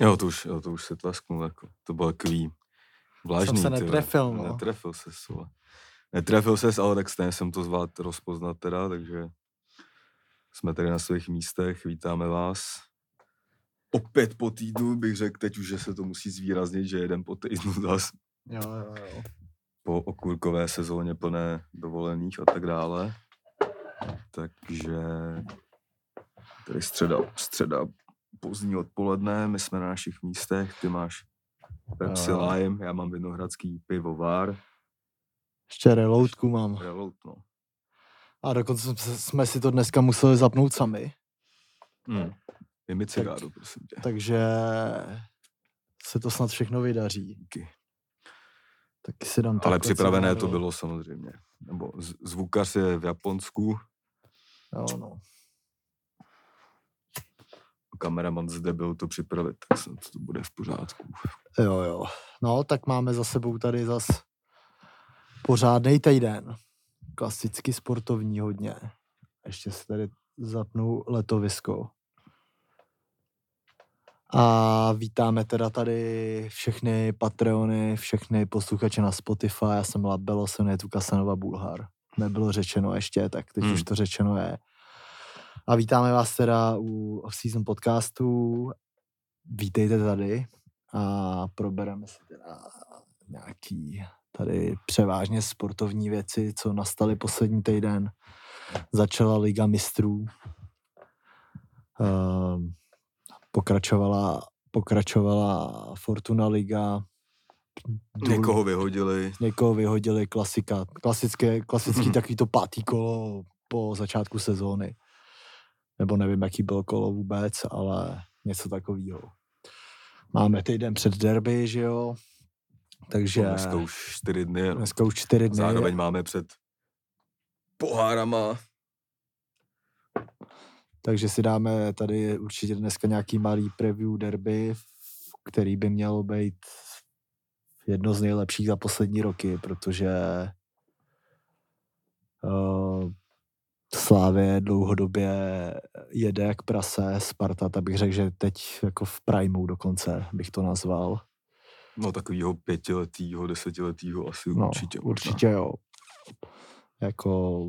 Jo, to už, jo, to už se tlasknul, jako, to bylo takový vlážný. se ty vole. netrefil, no. Netrefil se, vole. Netrefil se, ale tak stejně jsem to zvlád rozpoznat teda, takže jsme tady na svých místech, vítáme vás. Opět po týdnu bych řekl teď už, že se to musí zvýraznit, že jeden po týdnu zas Jo, jo, jo. po okurkové sezóně plné dovolených a tak dále. Takže tady středa, středa pozdní odpoledne, my jsme na našich místech, ty máš Pepsi Jo. Lime, já mám Vinohradský pivovar, Ještě reloadku mám. Reload, no. A dokonce jsme- si to dneska museli zapnout sami, Mm. Je mi cigáru, prosím tě. takže se to snad všechno vydaří. Díky. Taky si dám Ale připravené to bylo samozřejmě. Nebo zvukař je v Japonsku, Jo, no. Kameraman zde byl to připravit, tak snad to bude v pořádku. Jo, jo. No, tak máme za sebou tady zas pořádný týden. Klasicky sportovní hodně. Ještě si tady zapnu letovisko. A vítáme teda tady všechny Patreony, všechny posluchače na Spotify. Já jsem Labelo, jsem je tu Kasanova Bulhar. Nebylo řečeno ještě, tak teď Hmm. už to řečeno je. A vítáme vás teda u off-season podcastu. Vítejte tady a probereme si teda nějaký tady převážně sportovní věci, co nastaly poslední týden. Začala Liga mistrů. Ehm, pokračovala, pokračovala Fortuna Liga. Důl- Někoho vyhodili, někoho vyhodili, klasika. Klasické, klasický takový to pátý kolo po začátku sezóny. Nebo nevím, jaký bylo kolo vůbec, ale něco takového. Máme týden před derby, že jo? Takže dneska už čtyři dny, no. dneska už čtyři dny. zároveň máme před pohárama. Takže si dáme tady určitě dneska nějaký malý preview derby, který by měl být jedno z nejlepších za poslední roky, protože uh, Slávě dlouhodobě jede jak prase, Sparta, tak bych řekl, že teď jako v primeu dokonce bych to nazval. No takovýho pětiletýho, desetiletýho asi No, určitě. možná. určitě jo. Jako,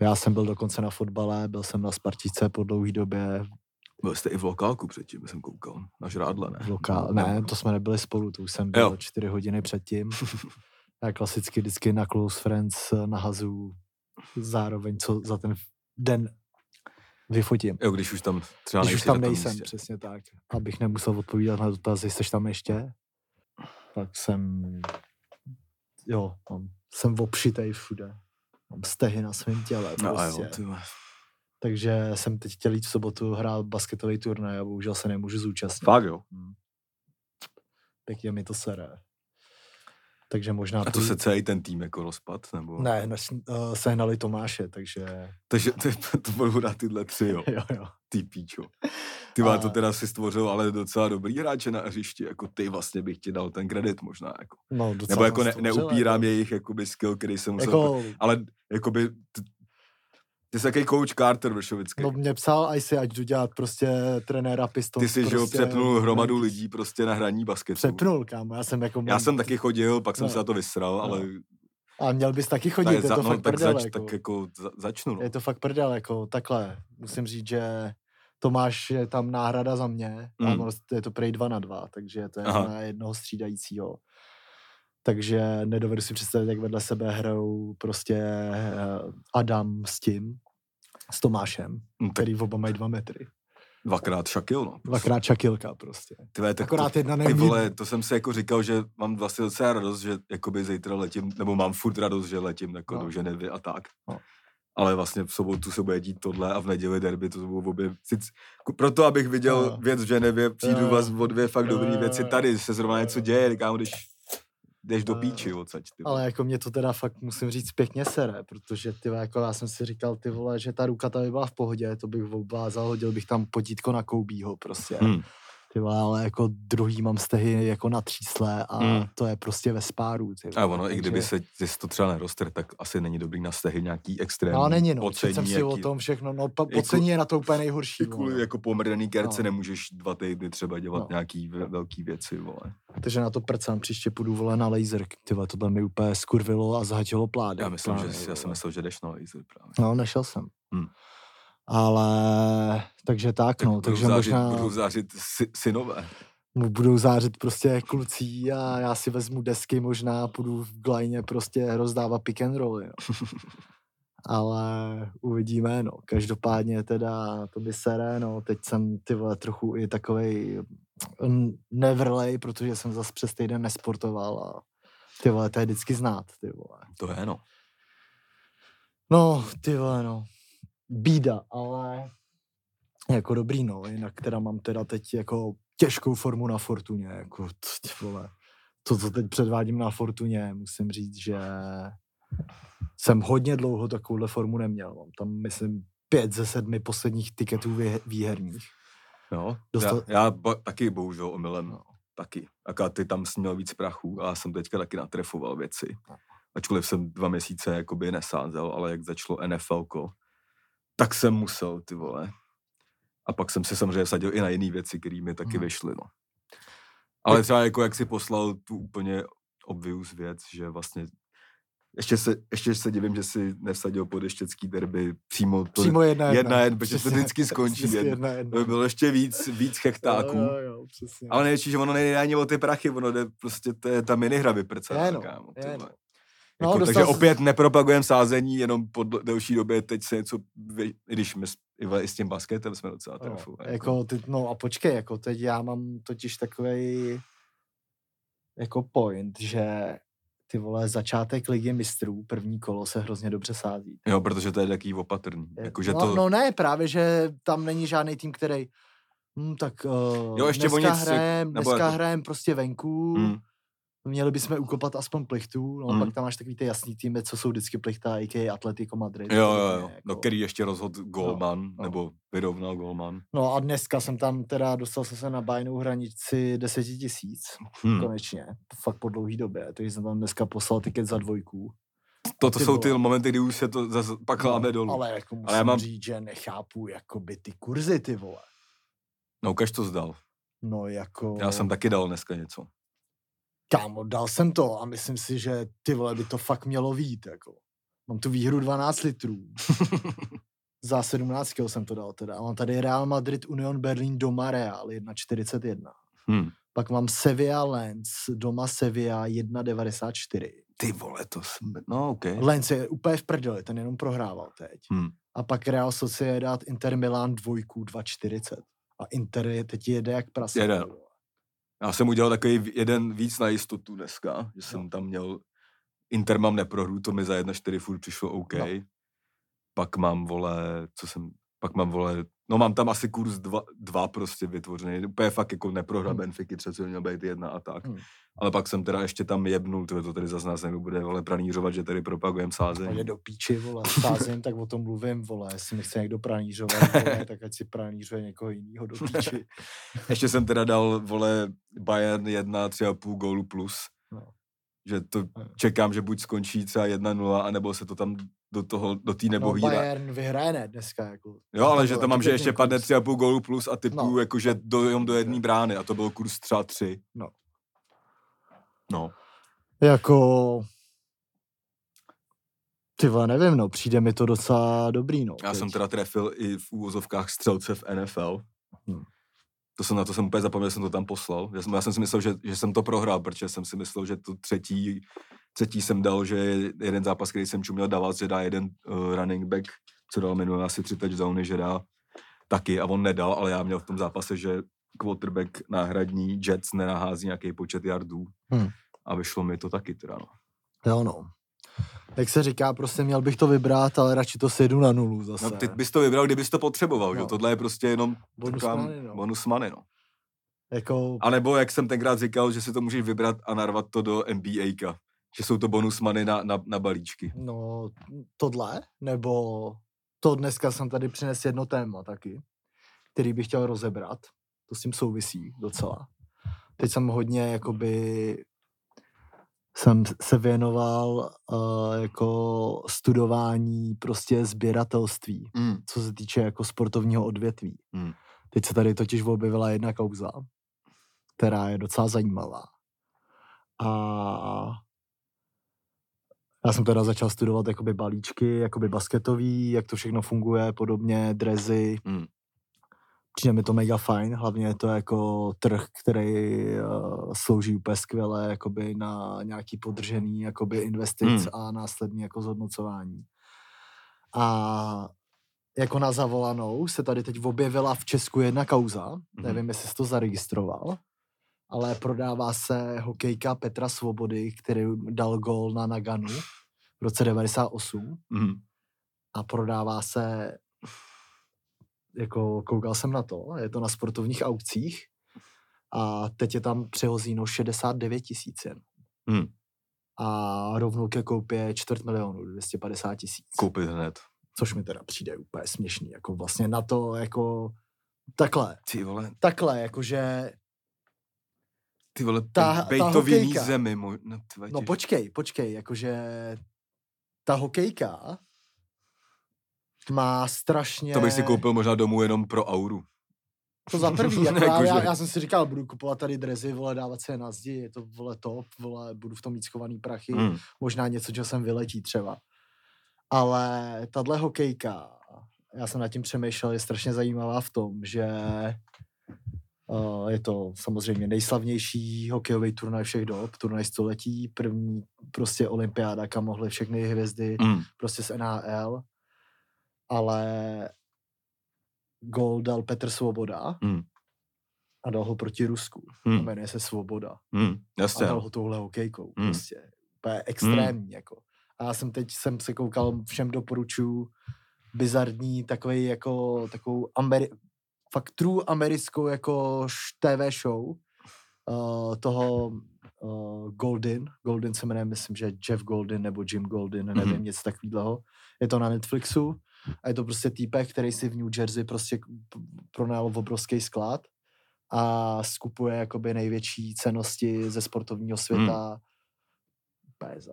já jsem byl dokonce na fotbale, byl jsem na Spartice po dlouhé době, Byl jste i v lokálku předtím, jsem koukal. Na žrádle, ne? v lokál. No, Ne, no. to jsme nebyli spolu, to už jsem byl Jo. čtyři hodiny předtím. Já klasicky vždycky na Close Friends nahazu zároveň, co za ten den vyfotím. Jo, když už tam třeba Když už tam nejsem, místě. přesně tak. Abych nemusel odpovídat na dotazy, jsi tam ještě? Tak jsem, jo, mám, jsem opšitej všude. Mám stehy na svém těle No a prostě. jo, ty vole. Takže jsem teď chtěl jít v sobotu hrát basketový turnaj a bohužel se nemůžu zúčastnit. Fakt jo. Hmm. Pěkně mi to sere. Takže možná... A to půjdu- se celý ten tým jako rozpad? Nebo... Ne, než, uh, sehnali Tomáše, takže... Takže to, to budou na tyhle tři, jo. jo, jo. Ty píčo. Ty vole, to A- teda si stvořil, ale docela dobrý hráče na hřišti. Jako ty vlastně bych ti dal ten kredit možná. Jako. No, docela Nebo jako ne, neupírám jako, jejich jakoby skill, který jsem musel... Jako, Ale jakoby... Ty jsi takový coach Carter Vršovický. no mě psal IC, ať jdu dělat prostě trenéra Pistons. ty jsi, že jo, prostě, přepnul hromadu ne, lidí prostě na hraní basketu. Přepnul, kámo, já jsem jako... Já jsem taky chodil, pak jsem No. se na to vysral, ale A měl bys taky chodit, tak, je za, to no, fakt tak, prdel, zač, jako. tak jako za, začnu. No. Je to fakt prdel, jako takhle. Musím říct, že Tomáš je tam náhrada za mě, mm. A je to prej dva na dva, takže to je Aha. na jednoho střídajícího. Takže nedovedu si představit, jak vedle sebe hrajou prostě eh, Adam s tím, s Tomášem, tak který oba mají dva metry. dvakrát šakil, no. Dvakrát čakilka prostě. Ty, vole, tak Akorát to, jedna ty vole, to jsem si jako říkal, že mám vlastně docela radost, že jakoby zítra letím, nebo mám furt radost, že letím jako No. do Ženevy a tak. No. Ale vlastně v sobotu se bude dít tohle a v neděli derby, to budou obě, proto abych viděl No. věc v Ženevě, přijdu Jo. vás o dvě fakt dobrý Jo, věci, tady se zrovna něco děje, říkám, když jdeš do Jo, píči odsaď. ty. Ale jako mě to teda fakt musím říct pěkně sere, protože ty jako já jsem si říkal, ty vole, že ta ruka ta by byla v pohodě, to bych obvázal, hodil bych tam potítko na Koubího prostě. Hmm. Ty vole, ale jako druhý mám stehy jako na třísle a Mm. to je prostě ve spáru. Ty A ono, i takže- kdyby se jestli to třeba nerostr, tak asi není dobrý na stehy nějaký extrémní No, není, no. pocení, jsem si o jaký- tom všechno. No, pa, jako- pocení je na to úplně nejhorší. I kvůli vole. jako pomrdaný kerce No. nemůžeš dva týdny třeba dělat No. nějaký ve- velký věci, vole. Takže na to prcám, příště půjdu vole na laser. Ty vole, tohle mi úplně skurvilo a zahatilo pládek. Já myslím, že já jsem myslel, že jdeš na laser právě. No, nešel jsem. Hm. Ale, takže tak, no, budou takže zářit, možná Budou zářit sy, synové. mu budou zářit prostě klucí a já si vezmu desky, možná půjdu v glajně prostě rozdávat pick and rolly, no. Ale uvidíme, no. Každopádně teda to by sere, no. Teď jsem ty vole trochu i takovej mm, nevrlej, protože jsem zas přes týden nesportoval a ty vole, to je vždycky znát, ty vole. To je no. No, ty vole, no. Bída, ale jako dobrý, no. Jinak teda mám teda teď jako těžkou formu na Fortuně, jako t- ty vole. To, co teď předvádím na Fortuně, musím říct, že jsem hodně dlouho takovouhle formu neměl. Mám tam, myslím, pět ze sedmi posledních tiketů vě- výherních. Jo, Dostal- já, já ba, taky bohužel omylem, No. taky. Aká ty tam jsi měl víc prachu a já jsem teďka taky natrefoval věci. No. Ačkoliv jsem dva měsíce jakoby nesázel, ale jak začalo NFL, tak jsem musel, ty vole. A pak jsem si samozřejmě vsadil i na jiné věci, které mi taky Mhm. vyšly, no. Ale třeba jako jak si poslal tu úplně obvious věc, že vlastně ještě se, ještě se divím, že si nevsadil pod ještěcký derby přímo, to, Přímo jedna jedna. jedna jedna, protože to vždycky skončí jedna. jedna, jedna. to by bylo ještě víc, víc chechtáků. Jo, jo, jo, přesně. Ale největší, že ono nejde ani o ty prachy, ono jde prostě, to je ta minihra vyprcat. Je, no, kámo, je, ty no. No, Jako, dostal takže jsem- opět nepropagujeme sázení, jenom po delší době teď se něco, když my s, i, s tím basketem jsme docela No, trefili. jako, ty, no a počkej, jako teď já mám totiž takový jako point, že ty vole, začátek ligy mistrů, první kolo se hrozně dobře sází. Jo, protože to je taký opatrný. Je- Jako, že no, to, no ne, právě, že tam není žádný tým, který hm, tak uh, Jo, ještě o dneska, jak- hrajem, dneska jako- hrajem prostě venku, Hmm. Měli bychom ukopat aspoň plichtu, no Hmm. pak tam máš takový ty jasný týmy, co jsou vždycky plichta, a.k.a. Atletico Madrid. jo, jo, jo. jako. No, který ještě rozhodl Golman, no. nebo vyrovnal Golman. No a dneska jsem tam teda, dostal jsem se na bajnou hranici 10 tisíc, Hmm. konečně, fakt po dlouhý době, takže jsem tam dneska poslal tiket za dvojku. To, to ty jsou ty momenty, kdy už se to zase pak láme dolů. Ale jako musím Ale já mám- říct, že nechápu jakoby ty kurzy, ty vole. No, ukaž to zdal. No jako... Já jsem taky dal dneska něco. Kámo, dal jsem to a myslím si, že ty vole by to fakt mělo vít, jako. Mám tu výhru 12 litrů. Za 17 kg jsem to dal teda. A mám tady Real Madrid Union Berlin doma Real 1,41. Hmm. Pak mám Sevilla Lens doma Sevilla 1,94. Ty vole, to jsem... No, OK. Lens je úplně v prdeli, ten jenom prohrával teď. Hmm. A pak Real Sociedad Inter Milan dvojku 2,40. A Inter je teď jede jak prase. Jede. Já jsem udělal takový jeden víc na jistotu dneska, že jsem tam měl Inter mám neprohru, to mi za 1-4 furt přišlo OK. No. Pak mám, vole, co jsem, pak mám, vole, no mám tam asi kurz 2, dva prostě vytvořený, úplně fakt jako neprohra Hmm. Benfiky, třeba měl být jedna a tak. Hmm. Ale pak jsem teda ještě tam jebnul, to, to tady zase nás někdo bude, vole, pranířovat, že tady propagujem sázení. je do píči, vole, sázím, tak o tom mluvím, vole, jestli mi chce někdo pranířovat, vole, tak ať si pranířuje někoho jiného do píči. Ještě jsem teda dal, vole, Bayern 1, 3,5 gólu plus. No. Že to No. čekám, že buď skončí třeba 1-0, anebo se to tam do toho, do té No, nebohý dá. Bayern vyhraje ne dneska, jako. Jo, ale že tam mám, že ještě padne kurz. 3,5 gólu plus a typu, No. jakože do, do jedné brány a to byl kurz třeba 3. No. No. Jako... Ty vole, nevím, no, přijde mi to docela dobrý, no. Já jsem teď. teda trefil i v úvozovkách střelce v NFL. Hmm. To jsem na to jsem úplně zapomněl, že jsem to tam poslal. Já jsem, já jsem si myslel, že, že jsem to prohrál, protože jsem si myslel, že to třetí, třetí jsem dal, že je jeden zápas, který jsem čuměl dávat, že dá jeden uh, running back, co dal minulé asi tři touchdowny, že dá taky a on nedal, ale já měl v tom zápase, že quarterback náhradní Jets nenahází nějaký počet yardů Hmm. a vyšlo mi to taky teda, no. Jo, no. Jak se říká, prostě měl bych to vybrat, ale radši to sjedu na nulu zase. No, ty bys to vybral, kdybys to potřeboval, no. že? No. Tohle je prostě jenom Bonus taková money, no. bonus money, no. Jako, A nebo, jak jsem tenkrát říkal, že si to můžeš vybrat a narvat to do NBA, že jsou to bonus money na, na, na balíčky. no, tohle, nebo to dneska jsem tady přinesl jedno téma taky, který bych chtěl rozebrat. to s tím souvisí docela. Teď jsem hodně jakoby jsem se věnoval uh, jako studování prostě sběratelství, Mm. co se týče jako sportovního odvětví. Mm. Teď se tady totiž objevila jedna kauza, která je docela zajímavá. A já jsem teda začal studovat jakoby balíčky, jakoby basketový, jak to všechno funguje, podobně, drezy. Mm. Přijde mi to mega fajn, hlavně je to jako trh, který uh, slouží úplně skvěle jakoby na nějaký podržený jakoby investic Hmm. a následný jako zhodnocování. A jako na zavolanou se tady teď objevila v Česku jedna kauza, Mhm. nevím, jestli jsi to zaregistroval, ale prodává se hokejka Petra Svobody, který dal gol na Naganu v roce 98 Mm. a prodává se, jako koukal jsem na to, je to na sportovních aukcích a teď je tam přehozíno 69 tisíc jen. Mm. A rovnou ke koupě čtvrt milionu, 250 tisíc. Koupit hned. Což mi teda přijde úplně směšný, jako vlastně na to, jako takhle, Ty vole, takhle, jakože, ty vole, Ta- ta, ta bej to v jiný hokejka. zemi. Mo, no, no počkej, počkej, jakože ta hokejka má strašně... To bych si koupil možná domů jenom pro auru. To za prvý, jako já, já, já, jsem si říkal, budu kupovat tady drezy, vole, dávat se na zdi, je to, vole, top, vole, budu v tom mít schovaný prachy, Mm. možná něco, čo sem vyletí třeba. Ale tahle hokejka, já jsem nad tím přemýšlel, je strašně zajímavá v tom, že uh, je to samozřejmě nejslavnější hokejový turnaj všech dob, turnaj století, první prostě olympiáda, kam mohly všechny hvězdy Mm. prostě z NHL, ale gol dal Petr Svoboda Mm. a dal ho proti Rusku. A Mm. jmenuje se Svoboda. Mm. A Jasně. dal no. ho touhle hokejkou. Mm. Prostě. Úplně extrémní. Jako. A já jsem teď jsem se koukal, všem doporučuju bizarní takový jako takovou Ameri- fakt true americkou jako TV show uh, toho uh, Golden. Golden se jmenuje, myslím, že Jeff Golden nebo Jim Golden, nevím, Mhm. něco takového. Je to na Netflixu a je to prostě týpek, který si v New Jersey prostě pronajal obrovský sklad a skupuje jakoby největší cenosti ze sportovního světa úplně za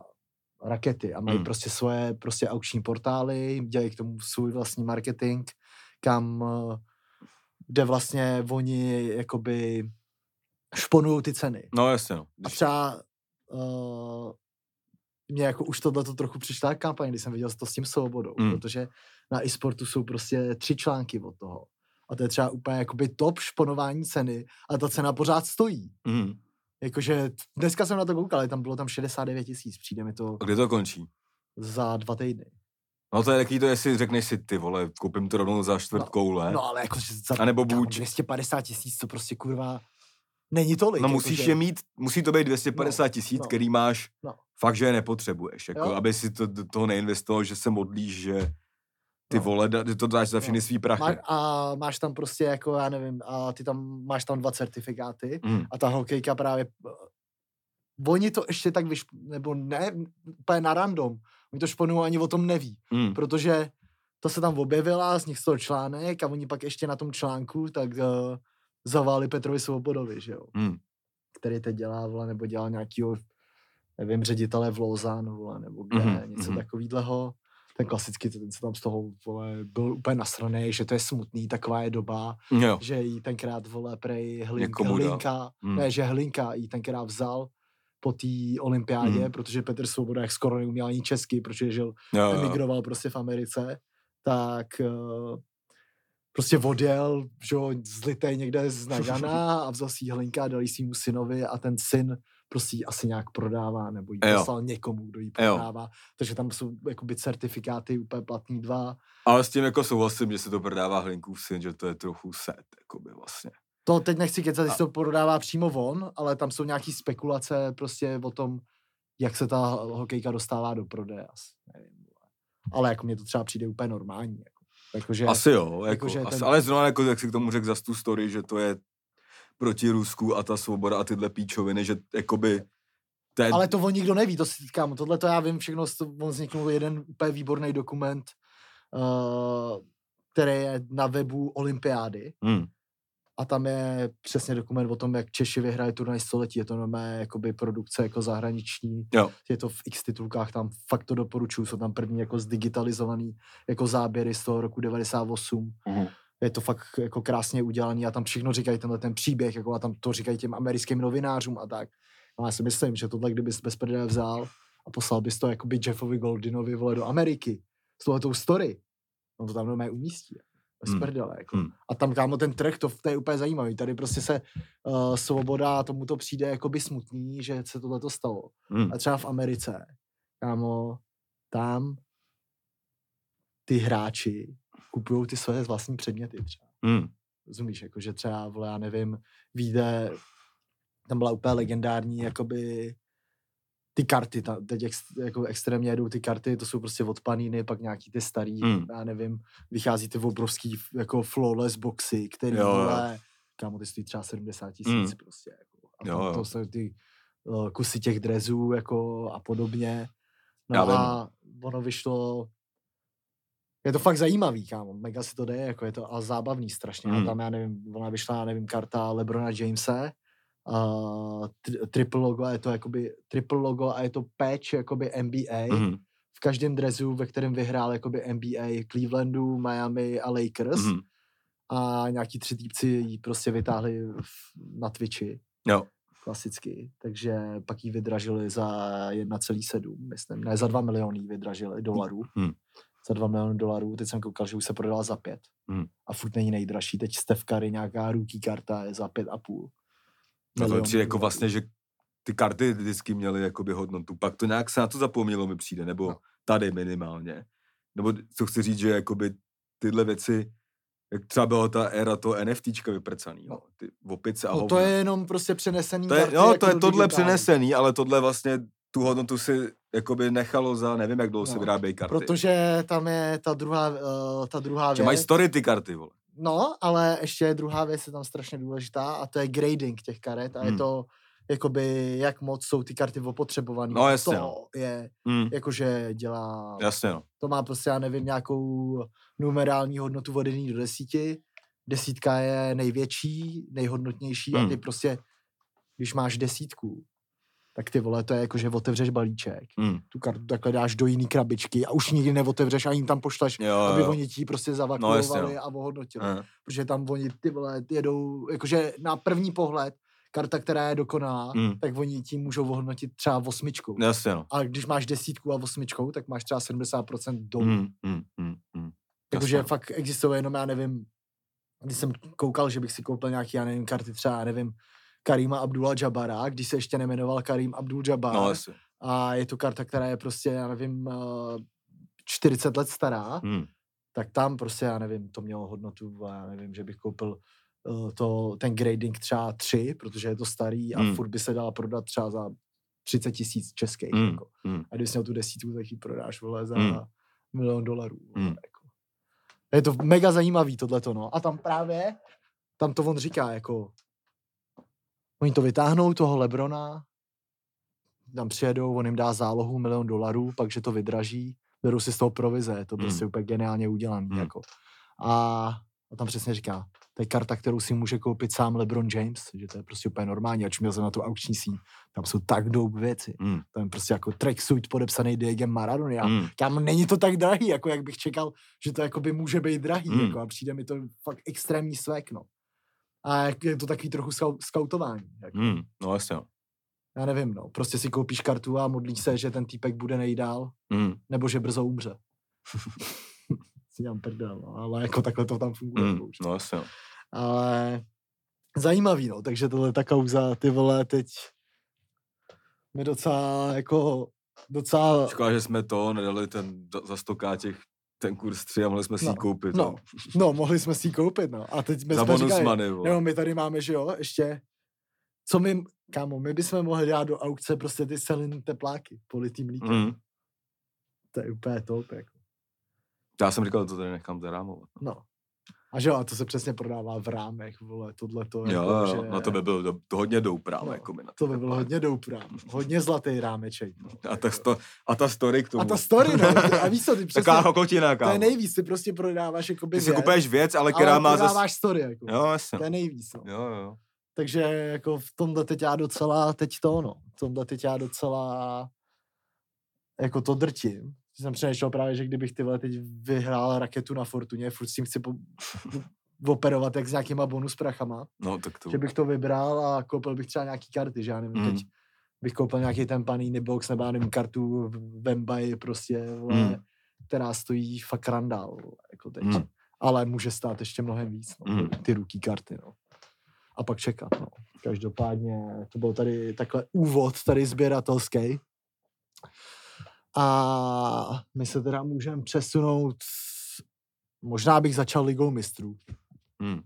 rakety a mají Hmm. prostě svoje prostě aukční portály, dělají k tomu svůj vlastní marketing, kam eh, kde vlastně oni jakoby šponují ty ceny. No jasně, no. A třeba uh, mě jako už tohle to trochu přišla kampaň, když jsem viděl to s tím svobodou, Mm. protože na e-sportu jsou prostě tři články od toho. A to je třeba úplně jakoby top šponování ceny a ta cena pořád stojí. mm. Jakože dneska jsem na to koukal, ale tam bylo tam 69 tisíc, přijde mi to A kde to končí? za dva týdny. No to je taky to, jestli řekneš si ty vole, koupím to rovnou za čtvrt No, koule. No ale jako za A nebo buď- 250 tisíc, to prostě kurva není tolik. No jako musíš že- je mít, musí to být 250 tisíc, no. který máš No. fakt, že je nepotřebuješ. Jako, Jo. aby si to, toho neinvestoval, že se modlíš, že ty No. vole, to dáš za všechny No. svý prachy. Má, a máš tam prostě jako, já nevím, a ty tam máš tam dva certifikáty Mm. a ta hokejka právě, oni to ještě tak vyš, nebo ne, úplně na random, oni to šponují ani o tom neví, Mm. protože to se tam objevila, z nich z toho článek a oni pak ještě na tom článku tak uh, zaváli Petrovi Svobodovi, že jo, Mm. který teď dělá, vole, nebo dělal nějakýho, nevím, ředitele v Lausanne, vole, nebo kde, mm-hmm, něco mhm. takového. Ten klasický, ten se tam z toho, vole, byl úplně nasraný, že to je smutný, taková je doba, Jo. že jí tenkrát, vole, prej Hlink. Hlinka, Mm. ne, že Hlinka jí tenkrát vzal po té olympiádě, Mhm. protože Petr Svoboda jak skoro neuměl ani česky, protože žil, Jo, jo. emigroval prostě v Americe, tak uh, prostě odjel, že jo, zlitej někde z Nagana a vzal si Hlinka a dal jí svýmu synovi a ten syn prostě ji asi nějak prodává, nebo ji Jo. poslal někomu, kdo ji Jo. prodává. Takže tam jsou jakoby certifikáty úplně platný dva. Ale s tím jako souhlasím, že se to prodává Hlinkův syn, že to je trochu set, jakoby vlastně. To teď nechci kecat, jestli to prodává přímo on, ale tam jsou nějaký spekulace prostě o tom, jak se ta hokejka dostává do prodeje. asi, Nevím, ale jako mně to třeba přijde úplně normální. Jako. Jakože, Asi jo, jako, jakože asi, ten- ale zrovna jako, jak si k tomu řekl za tu story, že to je proti Rusku a ta svoboda a tyhle píčoviny, že jakoby ten, Ale to on nikdo neví, to si kámo, tohle to já vím všechno, on vzniknul jeden úplně výborný dokument, uh, který je na webu Olympiády hmm, a tam je přesně dokument o tom, jak Češi vyhrají turnaj století. Je to normálně jakoby produkce jako zahraniční. Jo. Je to v x titulkách, tam fakt to doporučuju. Jsou tam první jako zdigitalizovaný jako záběry z toho roku 98. Mhm. Je to fakt jako krásně udělaný a tam všechno říkají tenhle ten příběh jako a tam to říkají těm americkým novinářům a tak. No já si myslím, že tohle kdybys bez prdele vzal a poslal bys to jakoby Jeffovi Goldinovi vole do Ameriky s tohletou story, no to tam normálně umístí. Bez Hmm. prdele, jako. Hmm. A tam kámo ten trh, to, to je úplně zajímavý. Tady prostě se uh, svoboda, tomu to přijde jakoby smutný, že se tohle to stalo. Mm. A třeba v Americe, kámo, tam ty hráči kupují ty své vlastní předměty třeba. Mm. Rozumíš, jako že třeba, vole, já nevím, vyjde, tam byla úplně legendární, jakoby ty karty, ta, teď ex, jako extrémně jedou ty karty, to jsou prostě od Panini, pak nějaký ty starý, Hmm. já nevím, vychází ty obrovský jako flawless boxy, který, Jo, vole, kámo, ty stojí třeba 70 tisíc Hmm. prostě, jako. A Jo, jo. to jsou ty uh, kusy těch drezů, jako a podobně. Já No vím. a ono vyšlo, je to fakt zajímavý, kámo, mega si to jde, jako je to a zábavný strašně. Hmm. A tam, já nevím, ona vyšla, já nevím, karta Lebrona Jamese, a tri, triple logo a je to jakoby, triple logo a je to patch jakoby NBA Mm. v každém drezu, ve kterém vyhrál jakoby NBA Clevelandu, Miami a Lakers Mm. a nějaký tři týpci ji prostě vytáhli v, na Twitchi Jo. klasicky, takže pak ji vydražili za 1,7, myslím, ne, za 2 miliony ji vydražili dolarů. Hmm. Za 2 miliony dolarů, teď jsem koukal, že už se prodala za 5. Hmm. A furt není nejdražší, teď Steph Curry, nějaká rookie karta je za 5,5. No to přijde jako vlastně, že ty karty vždycky měly jakoby hodnotu. Pak to nějak se na to zapomnělo mi přijde, nebo No. tady minimálně. Nebo co chci říct, že jakoby tyhle věci, jak třeba byla ta éra toho NFTčka vyprcaný, jo. Ty opice a No, to hovna. je jenom prostě přenesený to je, karty, jak to je tohle digitální. přenesený, ale tohle vlastně tu hodnotu si jakoby nechalo za, nevím, jak dlouho se No, vyrábějí karty. Protože tam je ta druhá, uh, ta druhá že mají story ty karty, vole. No, ale ještě druhá věc je tam strašně důležitá a to je grading těch karet a je Hmm. to jakoby jak moc jsou ty karty opotřebované. No, jasně, To no. je Mm, jakože dělá, jasně, no. to má prostě, já nevím, nějakou numerální hodnotu od 1 do 10. Desítka je největší, nejhodnotnější a Hmm. ty prostě, když máš desítku, tak ty vole, to je jako, že otevřeš balíček, Mm. tu kartu takhle dáš do jiný krabičky a už nikdy neotevřeš a jim tam pošleš, Jo, aby jo. oni ti prostě No, jasně, zavakuovali no. a ohodnotili Eh, protože tam oni ty vole jedou, jakože na první pohled karta, která je dokonalá, Mm. tak oni tím můžou ohodnotit třeba osmičkou. Jasně, no. A když máš desítku a osmičkou, tak máš třeba 70% dolů. Mm, mm, mm, mm. Takže no. fakt existuje jenom, já nevím, když jsem koukal, že bych si koupil nějaký, já nevím, karty třeba, já nevím, Karima Abdullah Jabara, když se ještě nemenoval Karim Abdul Jabbar. No, jasně. a je to karta, která je prostě, já nevím, eh, 40 let stará, Mm. tak tam prostě, já nevím, to mělo hodnotu, a já nevím, že bych koupil uh, to, ten grading třeba 3, protože je to starý a Mm. furt by se dala prodat třeba za 30 tisíc českých. Mm. Jako. Mm. A když měl tu desítku, tak ji prodáš, vole, za Mm. milion dolarů. Vole, Mm. jako. Je to mega zajímavý tohleto, no. A tam právě, tam to on říká, jako, oni to vytáhnou, toho Lebrona, tam přijedou, on jim dá zálohu milion dolarů, pak že to vydraží, berou si z toho provize, je to Mm. prostě úplně geniálně udělaný, Mm. jako. A, a tam přesně říká, to je karta, kterou si může koupit sám LeBron James, že to je prostě úplně normální, ač měl jsem na tu aukční síň, tam jsou tak dope věci. Mm. Tam je prostě jako tracksuit podepsaný Diegem Maradona. A Mm. Kámo, není to tak drahý, jako jak bych čekal, že to jako by může být drahý, Mm. jako, a přijde mi to fakt extrémní svek, no. A je to takový trochu skau- skautování. Jako. Mm. No, jasně. Já nevím, no. Prostě si koupíš kartu a modlíš se, že ten týpek bude nejdál, Mm. nebo že brzo umře. si dělám prdel, no, ale jako takhle to tam funguje. Mm. bohužel. No, jasně. Ale zajímavý, no. Takže tohle ta kauza, ty vole, teď mi docela jako docela Škoda, že jsme to nedali ten za stoká těch ten kurz 3 a mohli jsme si ji No, koupit. no, jo. no, mohli jsme si ji koupit, no. A teď jsme za jsme říkali, money, jo, my tady máme, že jo, ještě, co my, kámo, my bychom mohli dát do aukce prostě ty selin tepláky, politý mlíkem. Mm. To je úplně top, jako. Já jsem říkal, to tady nechám zarámovat. No. A že jo, a to se přesně prodává v rámech, vole, tohle to. Jo, jako, jo, že... no to by byl do, to hodně douprám, No, jako by na To by tepláky. hodně douprám. Hodně zlatý rámeček. No. A ta, sto, a ta story k tomu. A ta story, no. A víš co, ty přesně, Taková hokotina, to je kámo. nejvíc, ty prostě prodáváš jakoby Ty si věc, kupuješ věc, ale která ale má zase... prodáváš story, jako. Jo, jasně. To je nejvíc, no. Jo, jo. Takže jako v tomhle teď já docela, teď to no, v tomhle teď já docela jako to drtím. Jsem přemýšlel právě, že kdybych ty vole teď vyhrál raketu na Fortuně, furt s tím chci po, operovat jak s nějakýma bonus prachama, No, tak to... že bych to vybral a koupil bych třeba nějaký karty, že já nevím, Mm. teď bych koupil nějaký ten panini box nebo já nevím, kartu Vembai prostě, vole, Mm. která stojí fakt randál, jako teď. Mm. Ale může stát ještě mnohem víc, no, Mm. ty ruky karty, no. A pak čekat, no. Každopádně to byl tady takhle úvod, tady sběratelský. A my se teda můžeme přesunout, možná bych začal ligou mistrů. Hmm.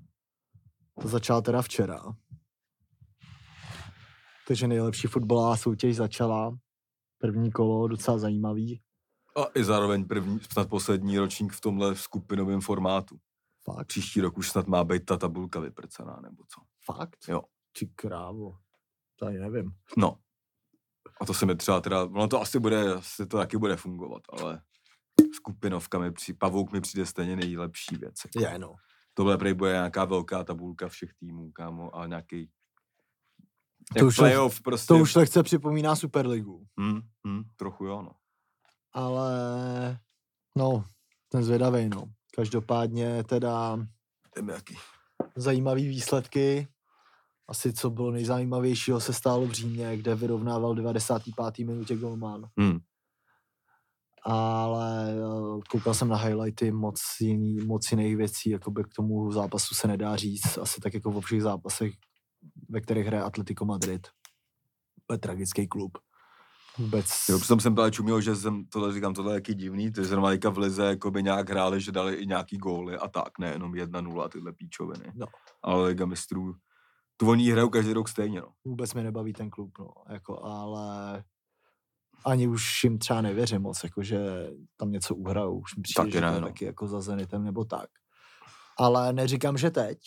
To začala teda včera. Takže nejlepší fotbalová soutěž začala. První kolo, docela zajímavý. A i zároveň první, snad poslední ročník v tomhle skupinovém formátu. Fakt, Příští rok už snad má být ta tabulka vyprcaná, nebo co. fakt? Jo. Ty krávo. Tady nevím. No. A to se mi třeba teda, ono to asi bude, asi to taky bude fungovat, ale skupinovka mi při, pavouk mi přijde stejně nejlepší věc. Jako. Je, no. Tohle prej bude nějaká velká tabulka všech týmů, kámo, a nějaký To už leh- playoff prostě. To už lehce připomíná Superligu. Hmm, hmm, trochu jo, no. Ale no, ten zvědavej, no. Každopádně teda Jdem jaký. zajímavý výsledky. Asi co bylo nejzajímavějšího se stálo v Římě, kde vyrovnával 95. minutě golman. Hmm. ale eh, koukal jsem na highlighty, moc, jiný, moc jiných věcí, jakoby k tomu zápasu se nedá říct, asi tak jako vo všech zápasech, ve kterých hraje Atletico Madrid. To je tragický klub. Vůbec. Jo, jsem jsem právě čuměl, že jsem tohle říkám, tohle je jaký divný, to je zrovna v lize jako by nějak hráli, že dali i nějaký góly a tak, ne jenom 1-0 a tyhle píčoviny. No. Ale Liga mistrů, tu oni hrajou každý rok stejně, no. Vůbec mi nebaví ten klub, no, jako, ale ani už jim třeba nevěřím moc, jako, že tam něco uhrajou, už mi přijde, Taky že ne, no. taky jako za Zenitem nebo tak. Ale neříkám, že teď.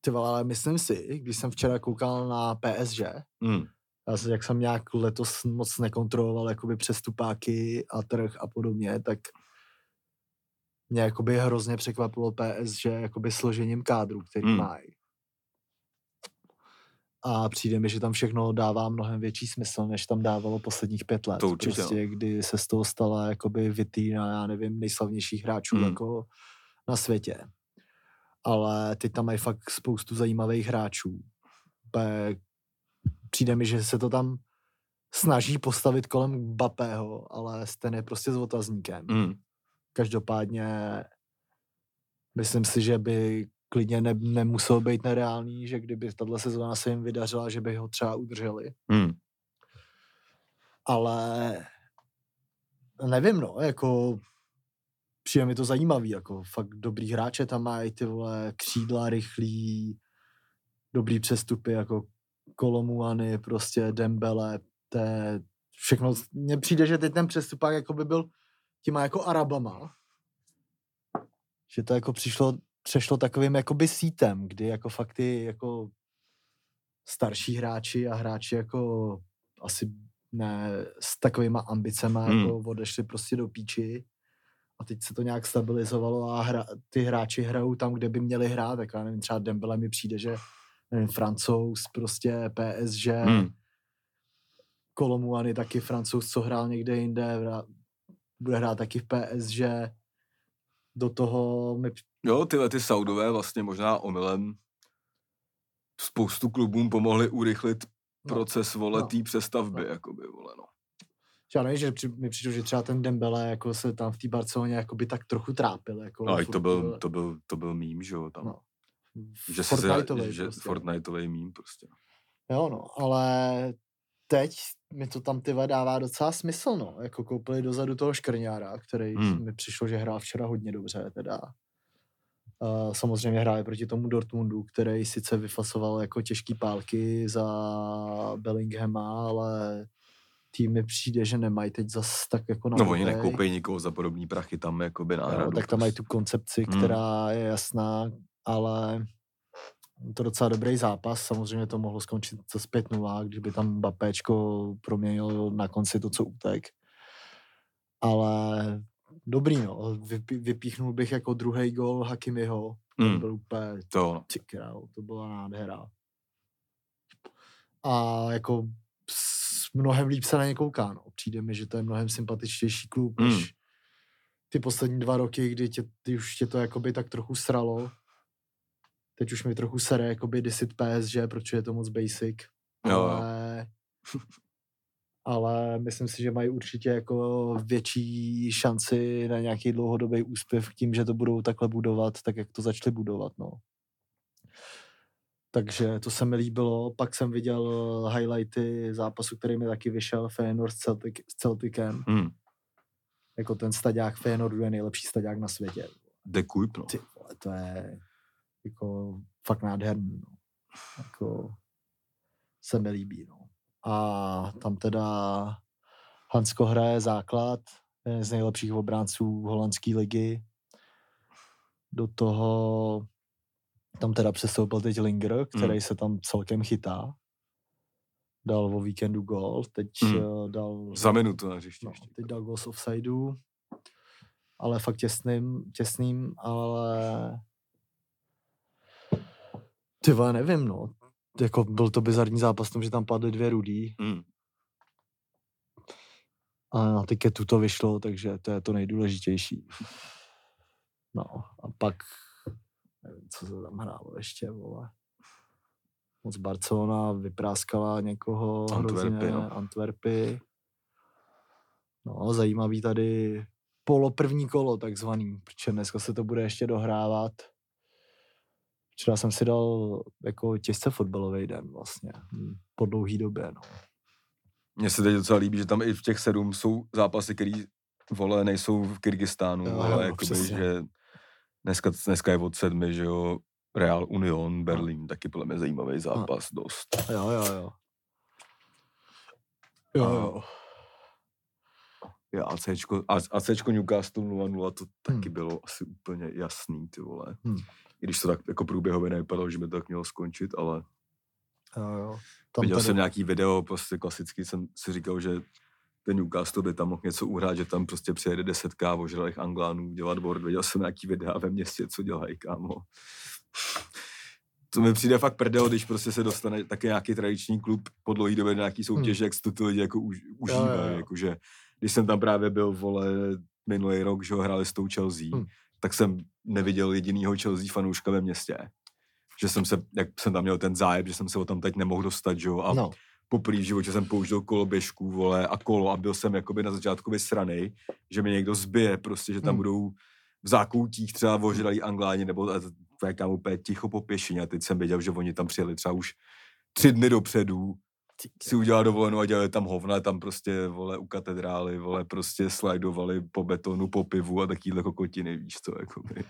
Ty vole, ale myslím si, když jsem včera koukal na PSG, Hmm. já se, jak jsem nějak letos moc nekontroloval jakoby přestupáky a trh a podobně, tak mě jakoby hrozně překvapilo PSG jakoby složením kádru, který Hmm. mají. A přijde mi, že tam všechno dává mnohem větší smysl, než tam dávalo posledních pět let. To určitě, no. Prostě, kdy se z toho stala jakoby vitrýna, já nevím, nejslavnějších hráčů Hmm. jako na světě. Ale teď tam mají fakt spoustu zajímavých hráčů. Pe- Přijde mi, že se to tam snaží postavit kolem Bapého, ale ten je prostě s otazníkem. Hmm. Každopádně myslím si, že by klidně ne, nemusel být nereálný, že kdyby tahle sezóna se jim vydařila, že by ho třeba udrželi. Hmm. Ale nevím, no, jako přijde mi to zajímavý, jako fakt dobrý hráče tam mají, ty vole, křídla rychlí, dobrý přestupy, jako Kolomuany, prostě Dembele, to všechno, mně přijde, že teď ten přestupák jako by byl těma jako Arabama, že to jako přišlo, přešlo takovým jakoby sítem, kdy jako fakt ty jako starší hráči a hráči jako asi ne s takovýma ambicema Hmm. jako odešli prostě do píči a teď se to nějak stabilizovalo a hra, ty hráči hrajou tam, kde by měli hrát, tak já nevím, třeba Dembele mi přijde, že nevím, francouz, prostě PSG, Hmm. Kolomuany taky francouz, co hrál někde jinde, bude hrát taky v PSG, do toho mi Jo, tyhle ty Saudové vlastně možná omylem spoustu klubům pomohli urychlit No, proces vole no, přestavby, no. jakoby, vole, no. Já nevím, že při, mi přišlo, že třeba ten Dembele jako se tam v té Barceloně jakoby tak trochu trápil. Jako No, to byl, to byl, to byl mím, že jo, tam. No, že se, Fortniteovej že prostě. Fortniteový mím prostě. Jo, no, ale teď mi to tam ty dává docela smysl, no. Jako koupili dozadu toho Škrňára, který Hmm. hmm. mi přišlo, že hrál včera hodně dobře, teda. Uh, samozřejmě hráli proti tomu Dortmundu, který sice vyfasoval jako těžký pálky za Bellinghama, ale týmy přijde, že nemají teď zas tak jako na No oni nekoupí nikoho za podobný prachy tam jakoby na jo, tak tam mají tu koncepci, Hmm. která je jasná, ale to docela dobrý zápas. Samozřejmě to mohlo skončit za 5-0, když by tam Bapéčko proměnil na konci to, co útek. Ale dobrý, no. Vypí- Vypíchnul bych jako druhý gol Hakimiho. To Mm, byl úplně to, král, to byla nádhera. A jako mnohem líp se na ně kouká, no. Přijde mi, že to je mnohem sympatičtější klub, Mm. než ty poslední dva roky, kdy, tě, kdy už tě to jakoby tak trochu sralo. Teď už mi trochu sere jakoby disit PSG, protože je to moc basic. Jo. Ale, ale myslím si, že mají určitě jako větší šanci na nějaký dlouhodobý úspěch tím, že to budou takhle budovat, tak jak to začali budovat, no. Takže to se mi líbilo. Pak jsem viděl highlighty zápasu, který mi taky vyšel, Feyenoord s, Celtic, s Celticem. Mm. Jako ten staďák Feyenoordu je nejlepší staďák na světě. De Kuip, no. Ty vole, to je jako fakt nádherný. No. Jako se mi líbí. No. A tam teda Hansko hraje základ, jeden z nejlepších obránců holandské ligy. Do toho tam teda přestoupil teď Linger, který Mm. se tam celkem chytá. Dal o víkendu gol, teď Mm. dal... Za minutu na hřišti No, teď dal gol z offsideu, ale fakt těsným, těsným, ale ty vole, nevím, no. Jako byl to bizarní zápas, tom, že tam padly dvě rudý, Mm. ale na tiketu to vyšlo, takže to je to nejdůležitější. No a pak, nevím, co se tam hrálo ještě, vole. Moc Barcelona vypráskala někoho Antwerpy, hrozně, no. Antwerpy. No, zajímavý tady polo první kolo takzvaný, protože dneska se to bude ještě dohrávat. Včera jsem si dal jako těžce fotbalový den vlastně, hm, po dlouhý době, no. Mně se teď docela líbí, že tam i v těch sedm jsou zápasy, které vole nejsou v Kyrgyzstánu, Jo, ale jo, jakoby, přesně. že dneska, dneska je od sedmi, že jo, Real Union, Berlín, taky podle mě zajímavý zápas, dost. Jo, jo, jo. Jo, A- jo. Já ACčko, A- ACčko Newcastle 0-0, to taky Hmm. bylo asi úplně jasný, ty vole. Hmm. I když to tak jako průběhově nevypadalo, že by to tak mělo skončit, ale jo, jo. Tam viděl tady- jsem nějaký video, prostě klasicky jsem si říkal, že ten Newcastle by tam mohl něco uhrát, že tam prostě přijede 10k ožralých Anglánů dělat board. Viděl jsem nějaký videa ve městě, co dělají, kámo. To mi přijde fakt prdel, když prostě se dostane taky nějaký tradiční klub po dlouhý době do nějaký soutěže, jak si to ty lidi jako už, užívají. Jakože, když jsem tam právě byl, vole, minulý rok, že ho hráli s tou Chelsea, Hmm. tak jsem neviděl jedinýho Chelsea fanouška ve městě. Že jsem se, jak jsem tam měl ten zájem, že jsem se o tam teď nemohl dostat, že jo, a No, poprvé v životě jsem použil koloběžku, vole, a kolo a byl jsem jakoby na začátku vysranej, že mi někdo zbije, prostě, že tam Hmm. budou v zákoutích třeba ožralí angláni, nebo je kam úplně ticho po pěšině a teď jsem věděl, že oni tam přijeli třeba už tři dny dopředu, si udělali dovolenou a dělali tam hovna, tam prostě, vole, u katedrály, vole, prostě slajdovali po betonu, po pivu a takovýhle kokotiny, víš co, jakoby.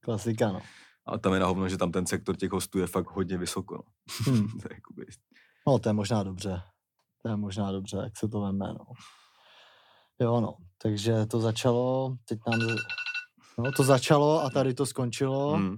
klasika, no. A tam je na hovno, že tam ten sektor těch hostů je fakt hodně vysoko, no. Hm. To je jakoby, No, to je možná dobře. To je možná dobře, jak se to veme, no. Jo, no. Takže to začalo, teď nám... No, to začalo a tady to skončilo. hmm.